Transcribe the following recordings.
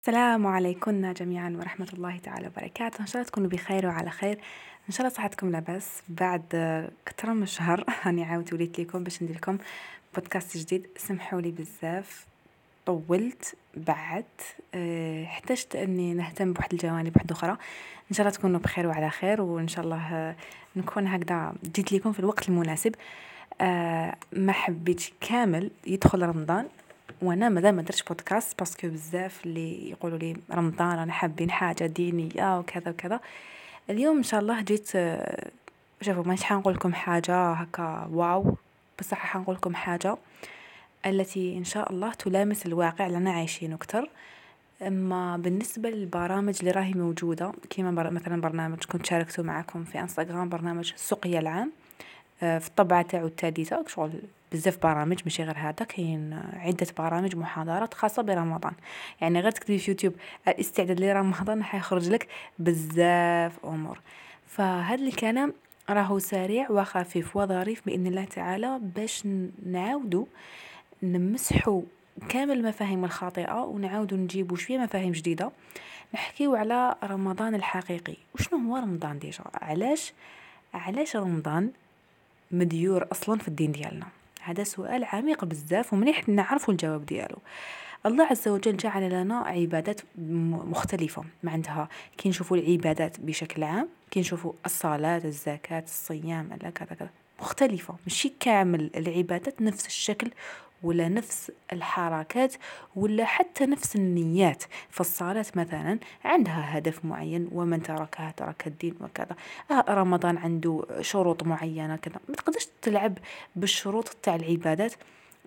السلام عليكم جميعا ورحمة الله تعالى وبركاته. إن شاء الله تكونوا بخير وعلى خير. إن شاء الله صحتكم لاباس بعد أكثر من شهر هاني عاودت وليت لكم باش ندير لكم بودكاست جديد. سمحوا لي بزاف. طولت. بعد. أه، احتجت أني نهتم بواحد الجوانب واحدة أخرى. إن شاء الله تكونوا بخير وعلى خير. وإن شاء الله نكون هكذا جيت لكم في الوقت المناسب. أه ما حبيتش كامل يدخل رمضان. وأنا مازال ما درتش بودكاست parce que بزاف اللي يقولوا لي رمضان رانا حابين حاجة دينية وكذا وكذا. اليوم إن شاء الله جيت شوفوا مانيش حنقول لكم حاجة هكا waw بصح حنقول لكم حاجة التي إن شاء الله تلامس الواقع لنا عايشين أكثر أما بالنسبة للبرامج اللي راهي موجودة كيما مثلا برنامج كنت شاركته معكم في انستغرام برنامج سقيا العام آه، في الطبعة تاعو الثالثه شغل بزاف برامج ماشي غير هذا كاين عدة برامج محاضرات خاصة برمضان. يعني غير تكتبي في يوتيوب الاستعداد لرمضان حيخرج لك بزاف أمور. فهذا الكلام راهو سريع وخفيف وظريف بإذن الله تعالى باش نعاودو نمسحو كامل المفاهيم الخاطئة ونعاودو نجيبو شوية مفاهيم جديدة. نحكيو على رمضان الحقيقي. وشنو هو رمضان déjà؟ علاش علاش رمضان مديور أصلا في الدين ديالنا؟ هذا سؤال عميق بزاف ومليح نعرفوا الجواب ديالو. الله عز وجل جعل لنا عبادات مختلفة. معناتها كي نشوفوا العبادات بشكل عام كي نشوفوا الصلاة الزكاة الصيام كذا كذا. مختلفة. ماشي كامل. العبادات نفس الشكل ولا نفس الحركات ولا حتى نفس النيات. فالصلاة مثلا عندها هدف معين ومن تركها ترك الدين وكذا. آه رمضان عنده شروط معينة كذا. ما تقدرش تلعب بالشروط تاع العبادات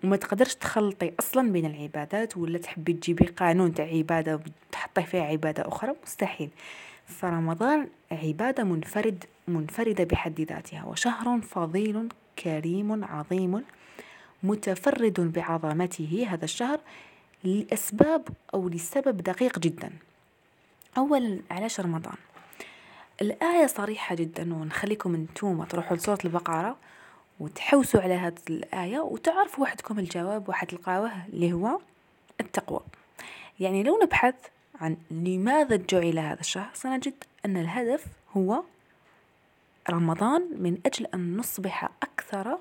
وما تقدرش تخلطي أصلا بين العبادات ولا تحبي تجيبي قانون تاع عبادة وتحطي فيها عبادة أخرى. مستحيل. فرمضان عبادة منفرد منفردة بحد ذاتها وشهر فضيل كريم عظيم. متفرد بعظمته هذا الشهر لأسباب أو لسبب دقيق جدا. أولا علاش رمضان. الآية صريحة جدا ونخليكم انتوما تروحوا لسورة البقرة وتحوسوا على هذه الآية وتعرفوا وحدكم الجواب واحد تلقاوه اللي هو التقوى. يعني لو نبحث عن لماذا جعل هذا الشهر سنجد أن الهدف هو رمضان من أجل أن نصبح أكثر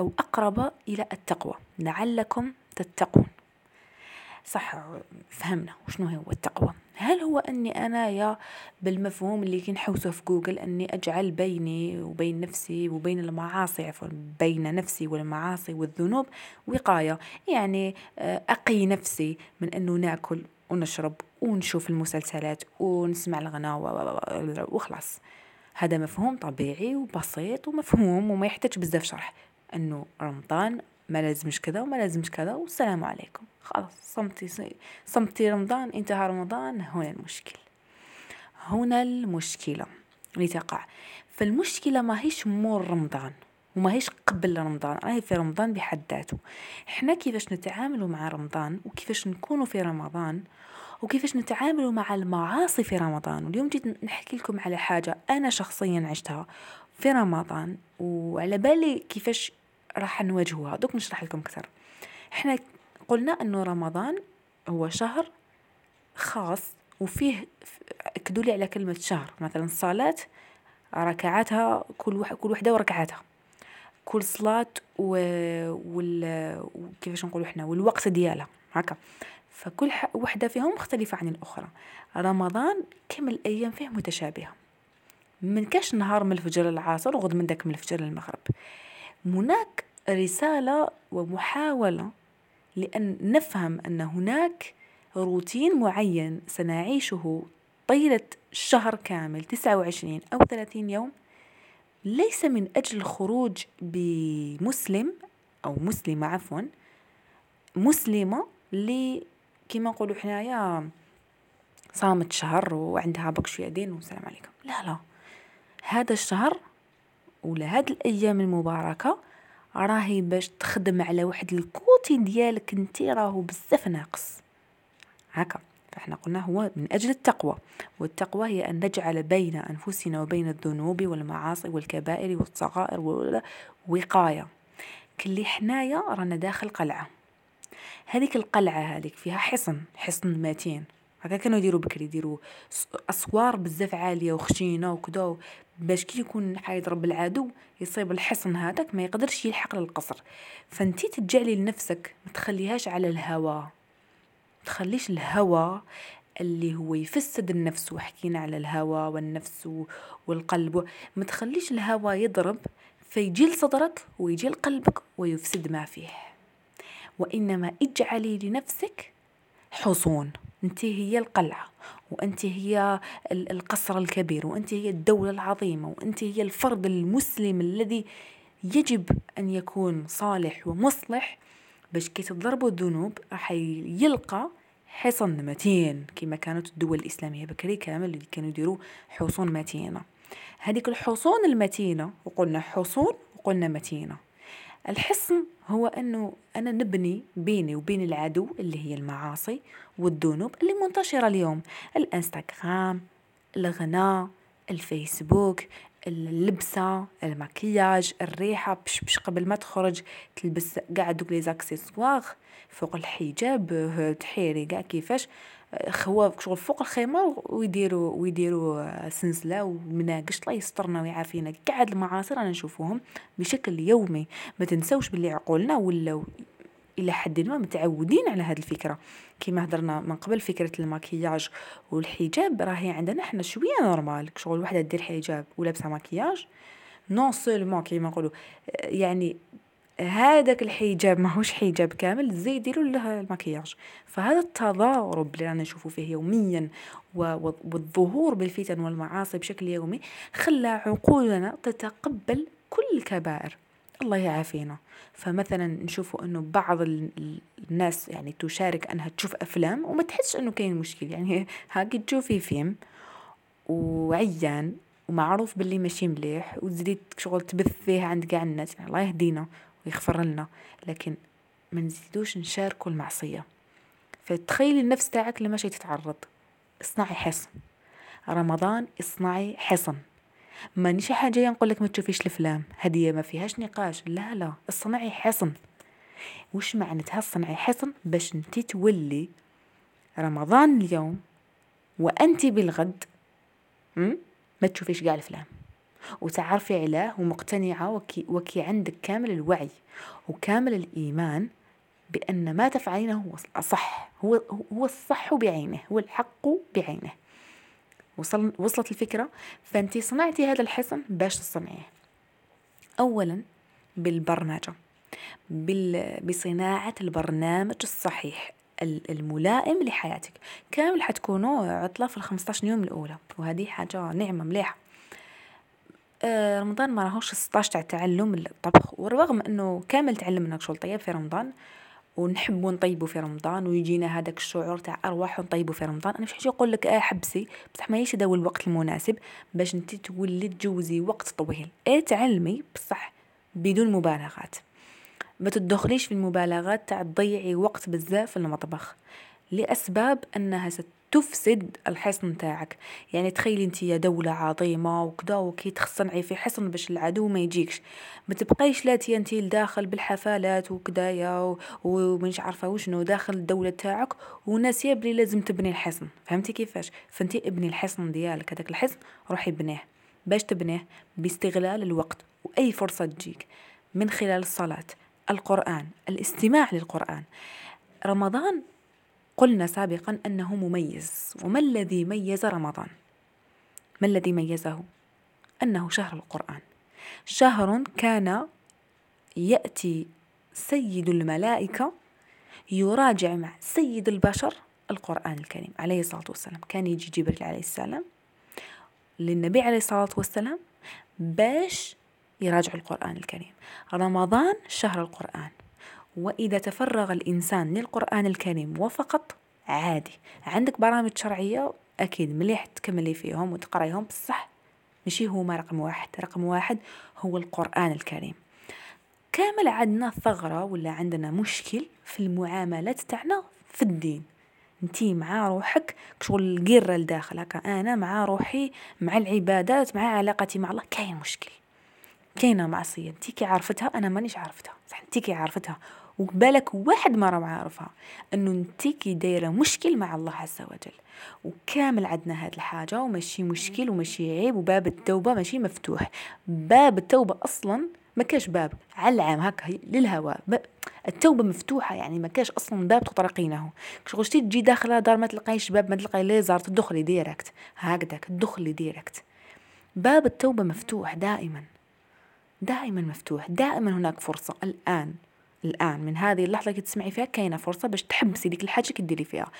أو أقرب إلى التقوى. لعلكم تتقون. صح فهمنا وشنو هو التقوى. هل هو أني أنا يا بالمفهوم اللي كي نحوسه في جوجل أني أجعل بيني وبين نفسي وبين المعاصي عفوا بين نفسي والمعاصي والذنوب وقاية؟ يعني آه، أقي نفسي من أنه ناكل ونشرب ونشوف المسلسلات ونسمع الغناء وخلاص. هذا مفهوم طبيعي وبسيط ومفهوم وما يحتاج بزاف شرح. إنه رمضان ما لازمش كذا وما لازمش كذا والسلام عليكم. خلاص صمتي صمتي رمضان انتهى رمضان. هنا المشكل. هنا المشكلة اللي تقع. فالمشكلة ما هيش مور رمضان وما هيش قبل رمضان راهي في رمضان بحد ذاته. إحنا كيفاش نتعاملوا مع رمضان وكيفاش نكونوا في رمضان وكيفاش نتعاملوا مع المعاصي في رمضان؟ واليوم جيت نحكي لكم على حاجة أنا شخصيا عشتها في رمضان وعلى بالي كيفاش راح نواجهوها. دوك نشرح لكم أكثر. إحنا قلنا أنه رمضان هو شهر خاص وفيه اكدوا لي على كلمة شهر. مثلا الصلاة ركعاتها كل وح... كل وحدة وركعاتها كل صلاة و... وال... كيفاش نقولوا إحنا؟ والوقت ديالها. هكا. فكل ح... وحدة فيهم مختلفة عن الأخرى. رمضان كم الأيام فيه متشابهة. من كاش نهار من الفجر للعصر وغد من داك من الفجر للمغرب. هناك رسالة ومحاولة لأن نفهم أن هناك روتين معين سنعيشه طيلة شهر كامل 29 أو 30 يوم. ليس من أجل الخروج بمسلم أو مسلمة عفوا مسلمة اللي كما نقولوا حنايا صامت شهر وعندها بك شوية دين والسلام عليكم. لا لا. هذا الشهر ولا هاد الأيام المباركة راهي باش تخدم على واحد الكوتي ديالك انتي راهو بزاف ناقص. هكا فإحنا قلنا هو من أجل التقوى والتقوى هي أن نجعل بين أنفسنا وبين الذنوب والمعاصي والكبائر والصغائر وقايه كلي حنايا رانا داخل قلعة. هذيك القلعة هذيك فيها حصن حصن متين. هكا كانوا يديروا بكري يديروا أسوار بزاف عالية وخشينة وكذا باش كي يكون حيضرب العدو يصيب الحصن هذاك ما يقدرش يلحق للقصر. فانتي تجعلي لنفسك ما تخليهاش على الهواء تخليش الهوى اللي هو يفسد النفس وحكينا على الهوى والنفس والقلب. ما تخليش الهوى يضرب فيجي لصدرك ويجي لقلبك ويفسد ما فيه. وإنما اجعلي لنفسك حصون. انت هي القلعة. وأنت هي القصر الكبير وأنت هي الدولة العظيمة وأنت هي الفرد المسلم الذي يجب أن يكون صالح ومصلح. باش كي تضربوا الذنوب راح يلقى حصن متين كما كانت الدول الإسلامية بكري كامل اللي كانوا يديروا حصون متينة. هذيك الحصون المتينة وقلنا حصون وقلنا متينة. الحصن هو أنه أنا نبني بيني وبين العدو اللي هي المعاصي والذنوب اللي منتشرة اليوم. الإنستغرام الغناء الفيسبوك اللبسة المكياج الريحة بش بش قبل ما تخرج تلبس قاع دوك لي فوق الحجاب تحيري قاع كيفاش. هو شغل فوق الخيمة ويديروا ويديروا سنسلة ومناقش الله يسترنا ويعافينا. قاع هاد المعاصي رانا نشوفوهم بشكل يومي. ما تنسوش باللي عقولنا ولا إلى حد ما متعودين على هذه الفكرة. كما هضرنا من قبل فكرة المكياج والحجاب راهي عندنا إحنا شوية normal. شغل وحدة دير حجاب ولابسة مكياج نون سولمون كيما نقولوا يعني هذاك الحجاب ماهوش حجاب كامل زي يديروا له المكياج. فهذا التضارب اللي رانا نشوفه فيه يوميا والظهور بالفتن والمعاصي بشكل يومي خلى عقولنا تتقبل كل الكبائر. الله يعافينا. فمثلا نشوفوا إنه بعض الناس يعني تشارك أنها تشوف أفلام وما تحسش إنه كاين مشكل. يعني هاكي تشوفي فيلم وعيان ومعروف باللي ماشي مليح وتزيدي شغل تبث فيه عند كاع الناس يعني الله يهدينا. ويغفر لنا لكن ما نزيدوش نشاركوا المعصية. فتخيلي النفس تاعك لما شي تتعرض. اصنعي حصن. رمضان اصنعي حصن. مانيش حاجة نقول لك ما تشوفيش الأفلام. هدية ما فيهاش نقاش. لا لا. اصنعي حصن. وش معناتها صنعي حصن؟ باش انت تولي رمضان اليوم وأنت بالغد ما تشوفيش قاع الأفلام. وتعرفي علاه ومقتنعة وكي, وكي عندك كامل الوعي وكامل الإيمان بأن ما تفعلينه هو الصح هو, هو الصح بعينه هو الحق بعينه. وصل وصلت الفكرة؟ فأنت صنعتي هذا الحصن باش تصنعيه. أولا بالبرمجة بصناعة البرنامج الصحيح الملائم لحياتك. كامل حتكونوا عطلة في الخمسطاش يوم الأولى وهذه حاجة نعمة مليحة. رمضان ما راهوش 16 تاع تعلم الطبخ ورغم إنه كامل تعلمنا شغل طيب في رمضان ونحبوا نطيبوا في رمضان ويجينا هذاك الشعور تاع أرواح نطيبوا في رمضان أنا مش حاجة نقول لك آه حبسي بصح ما هيش هذا هو الوقت المناسب باش أنت تولي تجوزي وقت طويل. إيه تعلمي بصح بدون مبالغات. ما تدخليش في المبالغات تاع تضيعي وقت بزاف في المطبخ. لأسباب أنها ست تفسد الحصن تاعك يعني تخيلي انت يا دولة عظيمة وكذا وكي تصنعي في حصن باش العدو ما يجيكش. ما تبقايش لاتي انت لداخل بالحفلات وكدايا ومش عارفة وشنو داخل الدولة تاعك وناسيه بلي لازم تبني الحصن. فهمتي كيفاش؟ فانت ابني الحصن ديالك هذاك الحصن روحي بنيه. باش تبنيه باستغلال الوقت وأي فرصة تجيك. من خلال الصلاة القرآن الاستماع للقرآن. رمضان قلنا سابقا أنه مميز. وما الذي ميز رمضان؟ ما الذي ميزه؟ أنه شهر القرآن. شهر كان يأتي سيد الملائكة يراجع مع سيد البشر القرآن الكريم عليه الصلاة والسلام. كان يجي جبريل عليه السلام للنبي عليه الصلاة والسلام باش يراجع القرآن الكريم. رمضان شهر القرآن. وإذا تفرغ الإنسان للقرآن الكريم وفقط عادي. عندك برامج شرعية أكيد مليح تكملي فيهم وتقرأيهم بصح ماشي هما رقم واحد. رقم واحد هو القرآن الكريم. كامل عندنا ثغرة ولا عندنا مشكل في المعاملات تاعنا في الدين. انتي مع روحك شغل القيرة لداخل هكا أنا مع روحي مع العبادات مع علاقتي مع الله. كاين مشكل. كاينة معصية. انتي كي عرفتها أنا مانيش عرفتها صح انتي كي عرفتها وبالك واحد ما راه عارفها إنه انت كي دايرة مشكل مع الله عز وجل. وكامل عندنا هاد الحاجة وماشي مشكل وماشي عيب وباب التوبة ماشي مفتوح. باب التوبة أصلا ما كاش باب على العام هكا للهواء. التوبة مفتوحة يعني ما كاش أصلا باب تطرقينه. شغل تجي داخله دار ما تلقايش باب ما تلقاي ليزار تدخلي directe. هكذاك تدخلي directe. باب التوبة مفتوح دائما. دائما مفتوح. دائما هناك فرصة. الآن الآن من هذه اللحظة اللي تسمعي فيها كاينة فرصة باش تحبسي ديك الحاجة اللي ديري فيها.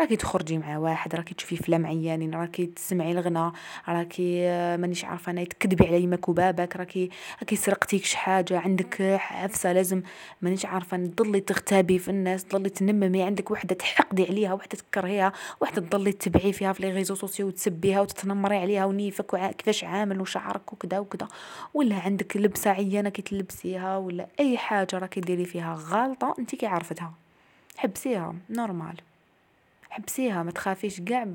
راكي تخرجي مع واحد راكي تشوفي فيلم عيان راكي تسمعي الغنى راكي مانيش عارفة أنا تكذبي على يمك وبابك راكي راكي سرقتيك شي حاجة عندك حفسه لازم مانيش عارفة تضلي تغتابي في الناس تضلي تنممي عندك وحدة تحقدي عليها وحدة تكرهيها وحدة تضلي تتبعي فيها في les réseaux sociaux وتسبيها وتتنمري عليها ونيفك وكيفاش عامل وشعرك وكذا وكذا. ولا عندك لبسة عيانة كي تلبسيها ولا أي حاجة راكي ديري فيها غلطه انت كي عرفتها. حبسيها normal. حبسيها ما تخافيش. قاع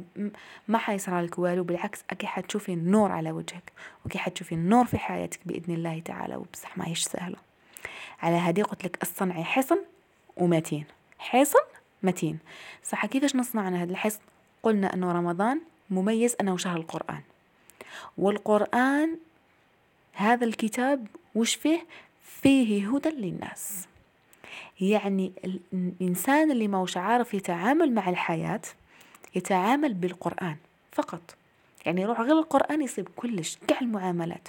ما حيصرى لك والو بالعكس أكي حتشوفي النور على وجهك وكي حتشوفي النور في حياتك بإذن الله تعالى وبصح ما هيش سهلة. على هذه قلت لك الصنع حصن ومتين. حصن متين. صح كيفاش نصنع هذا الحصن؟ قلنا أنه رمضان مميز أنه شهر القرآن. والقرآن هذا الكتاب وش فيه؟ فيه هدى للناس. يعني الإنسان اللي موش عارف يتعامل مع الحياة يتعامل بالقرآن فقط. يعني يروح غير القرآن يصيب كلش كاع المعاملات.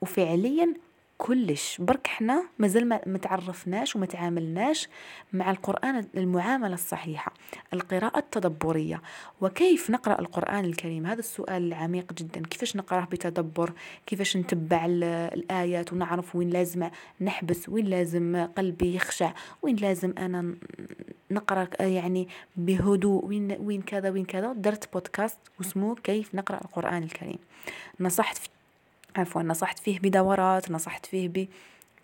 وفعليا كلش. برك حنا مازال ما تعرفناش وما تعاملناش مع القرآن المعاملة الصحيحة القراءة التدبرية. وكيف نقرأ القرآن الكريم؟ هذا السؤال العميق جدا. كيفاش نقرأه بتدبر؟ كيفاش نتبع الآيات ونعرف وين لازم نحبس وين لازم قلبي يخشع وين لازم أنا نقرأ يعني بهدوء وين وين كذا وين كذا. درت بودكاست اسمه كيف نقرأ القرآن الكريم. نصحت في عفوا نصحت فيه بدورات نصحت فيه ب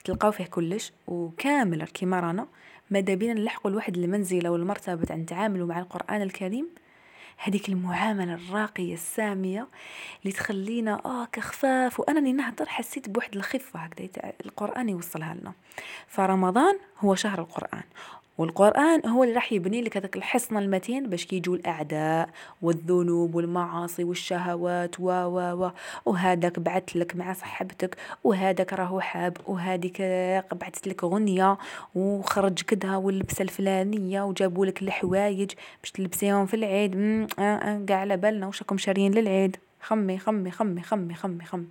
تلقاو فيه كلش. وكامل كيما رانا ماذا بينا نلحقوا الواحد المنزلة والمرتبة تاع نتعاملوا مع القرآن الكريم؟ هذيك المعاملة الراقية السامية اللي تخلينا آه كخفاف. وأنا نهضر حسيت بواحد الخفة هكذا القرآن يوصلها لنا. فرمضان هو شهر القرآن. والقرآن هو اللي راح يبني لك هذاك الحصن المتين باش كيجوا الأعداء والذنوب والمعاصي والشهوات و و و. وهذاك بعث لك مع صاحبتك وهذاك راهو حاب وهذيك بعثت لك غنية وخرج كذا واللبسة الفلانية وجابوا لك الحوايج باش تلبسيهم في العيد. آه آه قاع على بالنا واش راكم شاريين للعيد؟ خمي خمي خمي خمي خمي خمي.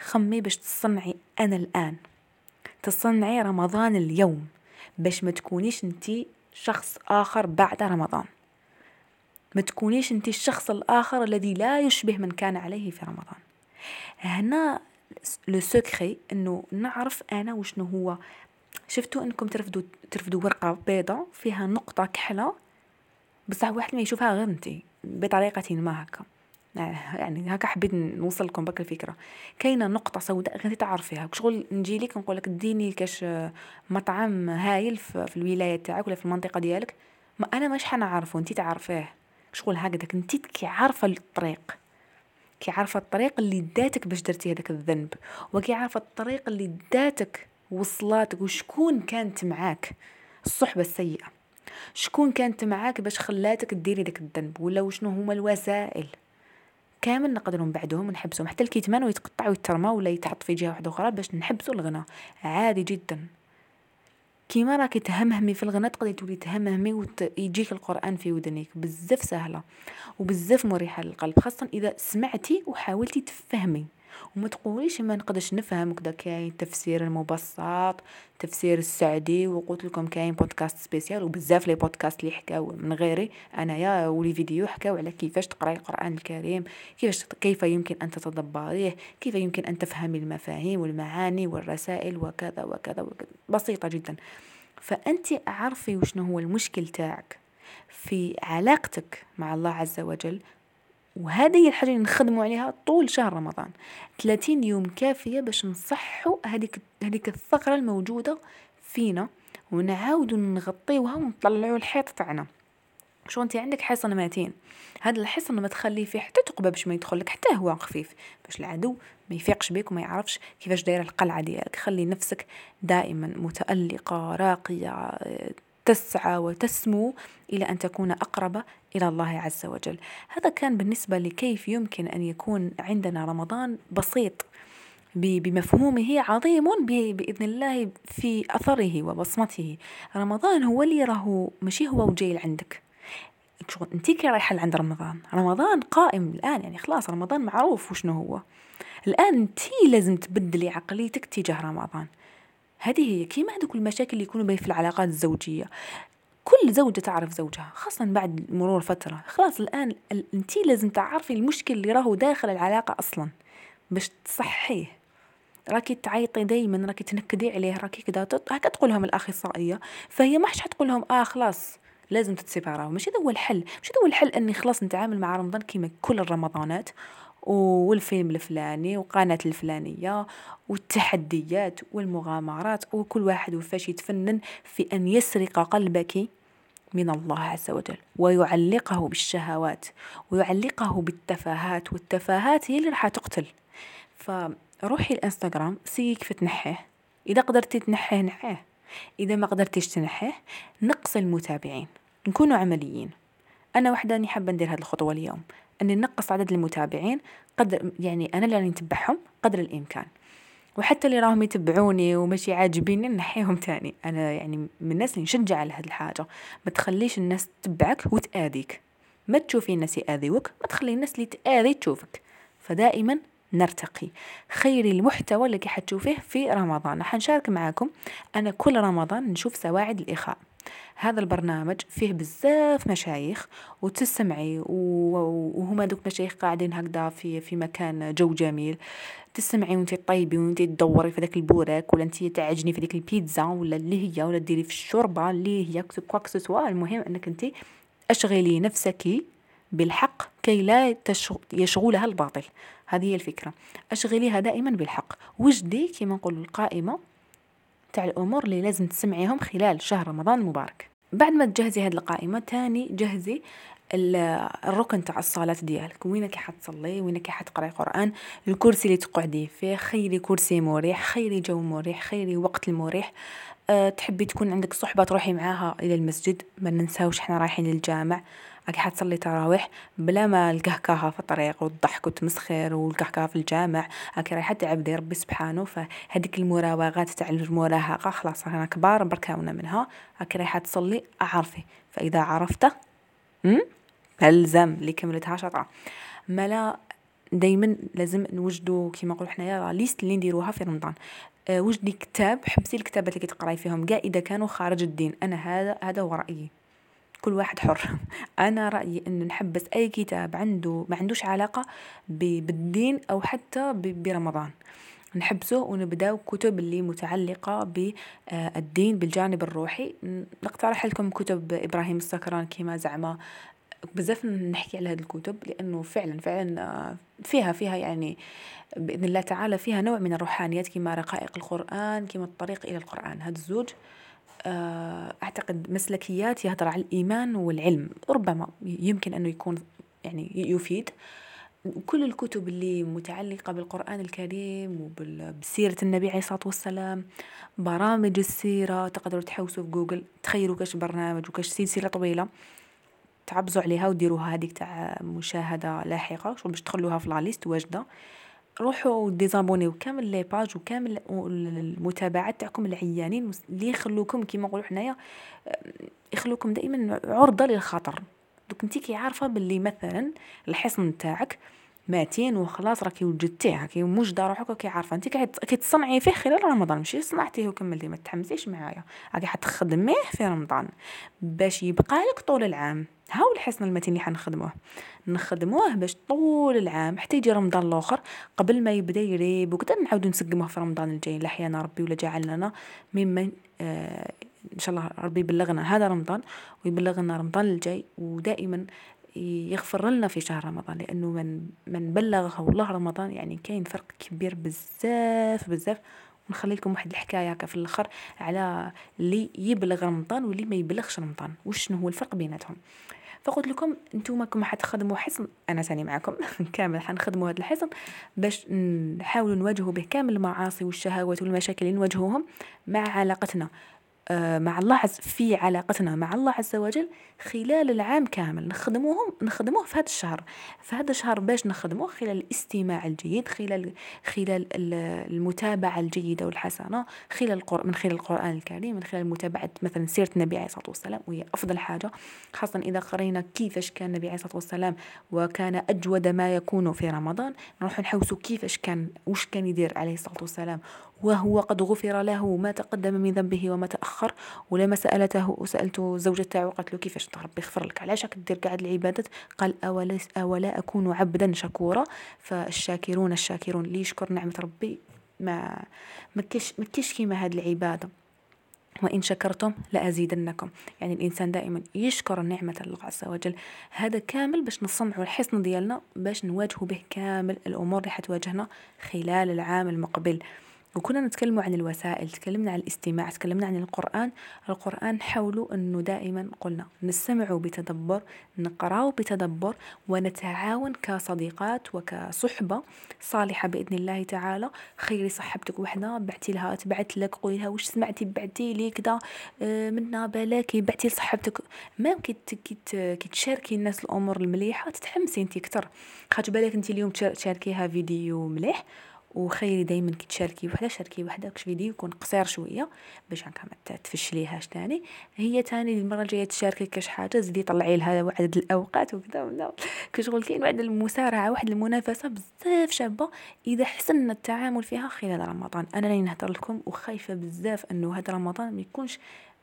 خمي باش تصنعي أنا الآن. تصنعي رمضان اليوم. باش ما تكونيش انتي شخص آخر بعد رمضان. ما تكونيش انتي الشخص الآخر الذي لا يشبه من كان عليه في رمضان. هنا لو سكري إنه نعرف أنا وشنو هو. شفتوا إنكم ترفدوا ترفدوا ورقة بيضة فيها نقطة كحلة؟ بصح واحد ما يشوفها غير انتي بطريقة ما هكا. يعني هكا حبيت نوصل لكم بك الفكرة. كاينة نقطة سوداء غير تعرفيها. شغل نجي لك نقول لك ديني كاش مطعم هايل في الولاية تاعك ولا في المنطقة ديالك. ما أنا مش حنعرفه انت تعرفيه شغل هكذاك انت كي عارفة الطريق. كي عارفة الطريق اللي داتك باش درتي هذاك الذنب. وكي عارفة الطريق اللي داتك وصلاتك وشكون كانت معاك. الصحبة السيئة. شكون كانت معاك باش خلاتك ديري داك الذنب؟ ولا وشنو هما الوسائل؟ كامل نقدروا نبعدوهم ونحبسهم. حتى الكتمان ويتقطع ويترمى ولا يتحط في جهة واحدة أخرى باش نحبسوا الغنى عادي جدا. كيما راكي تهمهمي في الغنى تقدري تولي تهمهمي ويجيك القرآن في ودنيك بزاف سهلة وبزاف مريحة للقلب خاصة إذا سمعتي وحاولتي تفهمي. وما تقوليش ما نقدرش نفهم كذا كاين تفسير المبسط تفسير السعدي وقلت لكم كاين بودكاست سبيسيال وبزاف لي بودكاست اللي حكاو من غيري أنايا ولي فيديو حكاو على كيفاش تقراي القرآن الكريم كيفاش كيف يمكن أن تتدبريه كيف يمكن أن تفهمي المفاهيم والمعاني والرسائل وكذا وكذا وكذا. بسيطة جدا. فأنت عرفي وشنو هو المشكل تاعك في علاقتك مع الله عز وجل وهذه هي الحاجة اللي نخدموا عليها طول شهر رمضان. 30 يوم كافية باش نصحوا هذيك هذيك الثغرة الموجودة فينا ونعاودوا نغطيوها ونطلعوا الحيط تاعنا. شو انت عندك حصن ماتين؟ هذا الحصن ما تخليه فيه حتى تقبة باش ما يدخل لك حتى هو خفيف باش العدو ما يفيقش بك وما يعرفش كيفاش دايره القلعة ديالك. خلي نفسك دائما متألقة راقية تسعى وتسمو إلى أن تكون أقرب إلى الله عز وجل. هذا كان بالنسبة لكيف يمكن أن يكون عندنا رمضان بسيط بمفهومه عظيم بإذن الله في أثره وبصمته. رمضان هو اللي راهو ماشي هو وجاي عندك أنت كي رايحة لعند رمضان؟ رمضان قائم الآن يعني خلاص رمضان معروف وشنو هو؟ الآن أنت لازم تبدلي عقليتك تجاه رمضان. هذه هي كيما هذوك المشاكل اللي يكونوا في العلاقات الزوجية. كل زوجة تعرف زوجها خاصة بعد مرور فترة. خلاص الآن انت لازم تعرفي المشكل اللي راهو داخل العلاقة أصلا باش تصحيه. راكي تعيطي دايما راكي تنكدي عليه راكي كذا هكا تقول لهم الأخصائية. فهي ما حتقول لهم آه خلاص لازم تتسيباراو ماشي هذا هو الحل. ماشي هذا هو الحل أني خلاص نتعامل مع رمضان كيما كل الرمضانات؟ والفيلم الفلاني وقناة الفلانية والتحديات والمغامرات وكل واحد وفاش يتفنن في أن يسرق قلبك من الله عز وجل. ويعلقه بالشهوات ويعلقه بالتفاهات والتفاهات هي اللي راح تقتل. فروحي الإنستغرام سي كيف تنحيه. إذا قدرتي تنحيه نحيه. إذا ما قدرتيش تنحيه نقص المتابعين. نكونوا عمليين. أنا وحده حابة ندير هذه الخطوة اليوم. اني نقص عدد المتابعين قدر يعني أنا اللي نتبعهم قدر الإمكان. وحتى اللي راهم يتبعوني وماشي عاجبيني نحيهم تاني. أنا يعني من الناس اللي نشجع على هذه الحاجة. ما تخليش الناس تتبعك وتآذيك. ما تشوفي الناس يآذيوك ما تخلي الناس اللي تآذي تشوفك. فدائما نرتقي. خير المحتوى اللي حتشوفيه في رمضان. حنشارك معاكم. أنا كل رمضان نشوف سواعد الإخاء. هذا البرنامج فيه بزاف مشايخ وتسمعي وهما دوك مشايخ قاعدين هكذا في في مكان جو جميل. تسمعي وانت طيبي وانت تدوري في ذاك البوراك ولا انت تعجني في ديك البيتزا ولا اللي هي ولا ديري في الشوربة اللي هي كواكسوسوا المهم انك انت أشغلي نفسك بالحق كي لا يشغلها الباطل. هذه هي الفكرة. أشغليها دائما بالحق. وجدي كما نقول القائمة تاع الأمور اللي لازم تسمعيهم خلال شهر رمضان المبارك. بعد ما تجهزي هذه القائمة تاني جهزي الركن تاع الصلاة ديالك. وينك حتصلي؟ وينك حتقرأي قرآن؟ الكرسي اللي تقعدي فيه خيري كرسي مريح خيري جو مريح خيري وقت المريح. أه تحبي تكون عندك صحبة تروحي معاها إلى المسجد؟ ما ننساوش إحنا رايحين للجامع. راكي حتصلي تراويح بلا ما الكهكهة في الطريق والضحك والتمسخير والكهكهة في الجامع. راكي رايحة تعبدي ربي سبحانه فهذيك المراوغات تاع المراهقة خلاص رانا كبار بركاونا منها. راكي رايحة تصلي أعرفي. فإذا عرفت الزم اللي كملتها شطرة ملا دايما لازم نوجدوا كيما نقولوا حنايا ليست اللي نديروها في رمضان. أه وجدي كتاب حبسي الكتابات اللي كتقراي فيهم. كاع اذا كانوا خارج الدين. أنا هذا هذا هو رأيي. كل واحد حر. أنا رأيي إن نحبس أي كتاب عنده ما عندوش علاقة بالدين أو حتى برمضان. نحبسه ونبداو كتب اللي متعلقة بالدين بالجانب الروحي. نقترح لكم كتب إبراهيم السكران كيما زعما بزاف نحكي على هذه الكتب لأنه فعلا فعلا فيها فيها يعني بإذن الله تعالى فيها نوع من الروحانيات كما رقائق القرآن كما الطريق إلى القرآن. هذا الزوج آه، أعتقد مسلكيات يهضر على الإيمان والعلم ربما يمكن أنه يكون يعني يفيد. كل الكتب اللي متعلقة بالقرآن الكريم وبسيرة النبي عليه الصلاة والسلام برامج السيرة تقدروا تحوسوا في جوجل تخيلوا كاش برنامج وكاش سلسلة طويلة. تعفسوا عليها وديروها هذيك تاع مشاهدة لاحقة باش تخلوها في la liste واجدة. روحوا désabonnez كامل les pages وكامل المتابعات تاعكم العيانين اللي يخلوكم كيما نقولوا حنايا يخلوكم دائما عرضة للخطر. دوك انت كي عارفة باللي مثلا الحصن تاعك ماتين وخلاص راكي وجدتيه راكي موجده روحك راكي عارفه انت كي تصنعي فيه خلال رمضان ماشي صنعتيه وكملتيه ما تحمسيش معايا. راكي حتخدميه في رمضان باش يبقى لك طول العام. هاو الحصن المتين اللي حنخدموه. نخدموه باش طول العام حتى يجي رمضان الآخر قبل ما يبدا يريب وكذا نعاودو نسقموه في رمضان الجاي. لحيانا ربي ولا جعلنا ممن آه إن شاء الله ربي يبلغنا هذا رمضان ويبلغنا رمضان الجاي. ودائما يغفر لنا في شهر رمضان لأنه من من بلغه الله رمضان يعني كاين فرق كبير بزاف بزاف. ونخلي لكم واحد الحكاية هكا في الأخر على اللي يبلغ رمضان واللي ما يبلغش رمضان. وشنو هو الفرق بيناتهم؟ فقلت لكم أنتم كما حتخدموا حصن أنا ثاني معكم كامل حنخدموا هذا الحصن باش نحاولوا نواجهوا به كامل المعاصي والشهوات والمشاكل اللي نواجهوهم مع علاقتنا. مع الله عز في علاقتنا مع الله عز وجل خلال العام كامل. نخدموهم نخدموه في هذا الشهر. في هذا الشهر باش نخدموه خلال الاستماع الجيد خلال خلال المتابعة الجيدة والحسنة خلال من خلال القرآن الكريم من خلال متابعة مثلا سيرة النبي عليه الصلاة والسلام وهي أفضل حاجة. خاصة إذا قرينا كيفاش كان النبي عليه الصلاة والسلام وكان أجود ما يكون في رمضان نروح نحوسوا كيفاش كان وش كان يدير عليه الصلاة والسلام وهو قد غفر له ما تقدم من ذنبه وما تأخر. ولما سألته وسألت زوجة تاعو قالت له كيفاش ربي يغفر لك؟ علاش راك دير قاعد العبادات قال أولا, أولا أكون عبدا شكورا. فالشاكرون الشاكرون اللي يشكر نعمة ربي. ما ما كاش كيما هاد العبادة. وإن شكرتم لأزيدنكم. يعني الإنسان دائما يشكر نعمة الله عز وجل. هذا كامل باش نصنعوا الحصن ديالنا باش نواجهوا به كامل الأمور اللي حتواجهنا خلال العام المقبل. وكنا نتكلم عن الوسائل تكلمنا عن الاستماع تكلمنا عن القرآن. القرآن حاولوا أنه دائما قلنا نستمع بتدبر نقرأ بتدبر ونتعاون كصديقات وكصحبة صالحة بإذن الله تعالى. خيري صاحبتك وحدة بعتي لها تبعت لك قولي لها وش سمعتي بعتي لي كذا آه، منا بلاكي بعتي لصاحبتك. ما كي كي تشاركي الناس الأمور المليحة؟ تتحمسي انت أكثر. خاطر بالك انت اليوم تشاركيها فيديو مليح؟ وخيري دايما كي تشاركي وحدة شاركي وحدة كش فيديو يكون قصير شوية باش هكا ما تفشليهاش تاني. هي تاني المرة الجاية تشاركي كاش حاجة زيدي طلعي لها عدد الأوقات وكذا كشغل كاين واحد المسارعة واحد المنافسة بزاف شابة. إذا حسنا التعامل فيها خلال رمضان. أنا راني نهضر لكم وخايفة بزاف إنه هذا رمضان ما يكونش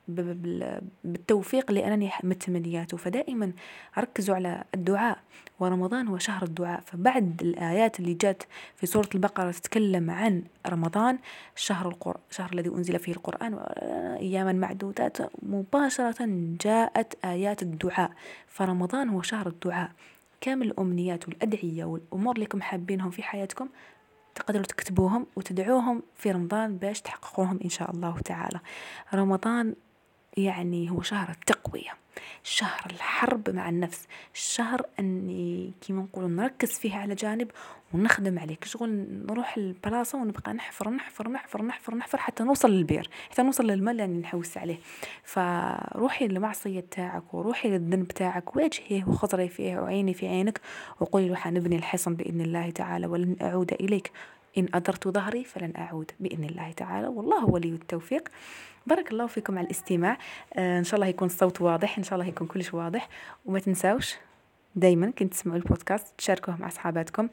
بالتوفيق اللي أنني متمنياته. فدائما ركزوا على الدعاء. ورمضان هو شهر الدعاء. فبعد الآيات اللي جات في سورة البقرة تتكلم عن رمضان شهر القرآن شهر الذي أنزل فيه القرآن أياما معدودات مباشرة جاءت آيات الدعاء. فرمضان هو شهر الدعاء. كامل الأمنيات والأدعية والأمور اللي كم حابينهم في حياتكم تقدروا تكتبوهم وتدعوهم في رمضان باش تحققوهم إن شاء الله تعالى. رمضان يعني هو شهر التقوية شهر الحرب مع النفس الشهر إني كيما نقولوا نركز فيه على جانب ونخدم عليه شغل نروح البلاصة ونبقى نحفر نحفر نحفر نحفر نحفر حتى نوصل للبير حتى نوصل للماء اللي نحوس عليه. فروحي للمعصية تاعك وروحي للذنب تاعك واجهيه وخطري فيه وعيني في عينك وقولي له حنبني الحصن بإذن الله تعالى ولن أعود إليك. إن أدرت ظهري فلن أعود بإذن الله تعالى. والله ولي التوفيق. بارك الله فيكم على الاستماع. آه إن شاء الله يكون الصوت واضح إن شاء الله يكون كلش واضح. وما تنساوش دايما كنت تسمعوا البودكاست تشاركوه مع صحاباتكم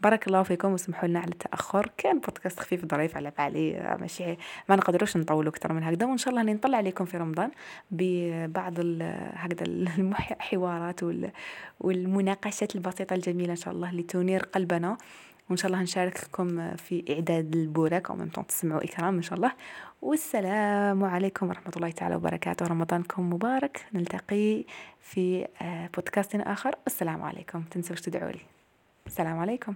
بارك الله فيكم وسمحوا لنا على التأخر. كان بودكاست خفيف ظريف على بالي آه، ماشي. ما نقدروش نطولوا أكثر من هكذا. وإن شاء الله نطلع عليكم في رمضان ببعض هكذا الحوارات والمناقشات البسيطة الجميلة إن شاء الله اللي تنير قلبنا. وإن شاء الله نشارككم في إعداد البوراك أو ممتون تسمعوا إكرام إن شاء الله. والسلام عليكم ورحمة الله تعالى وبركاته. رمضانكم مبارك. نلتقي في آه، بودكاست آخر. السلام عليكم. تنسوش تدعوا لي. السلام عليكم.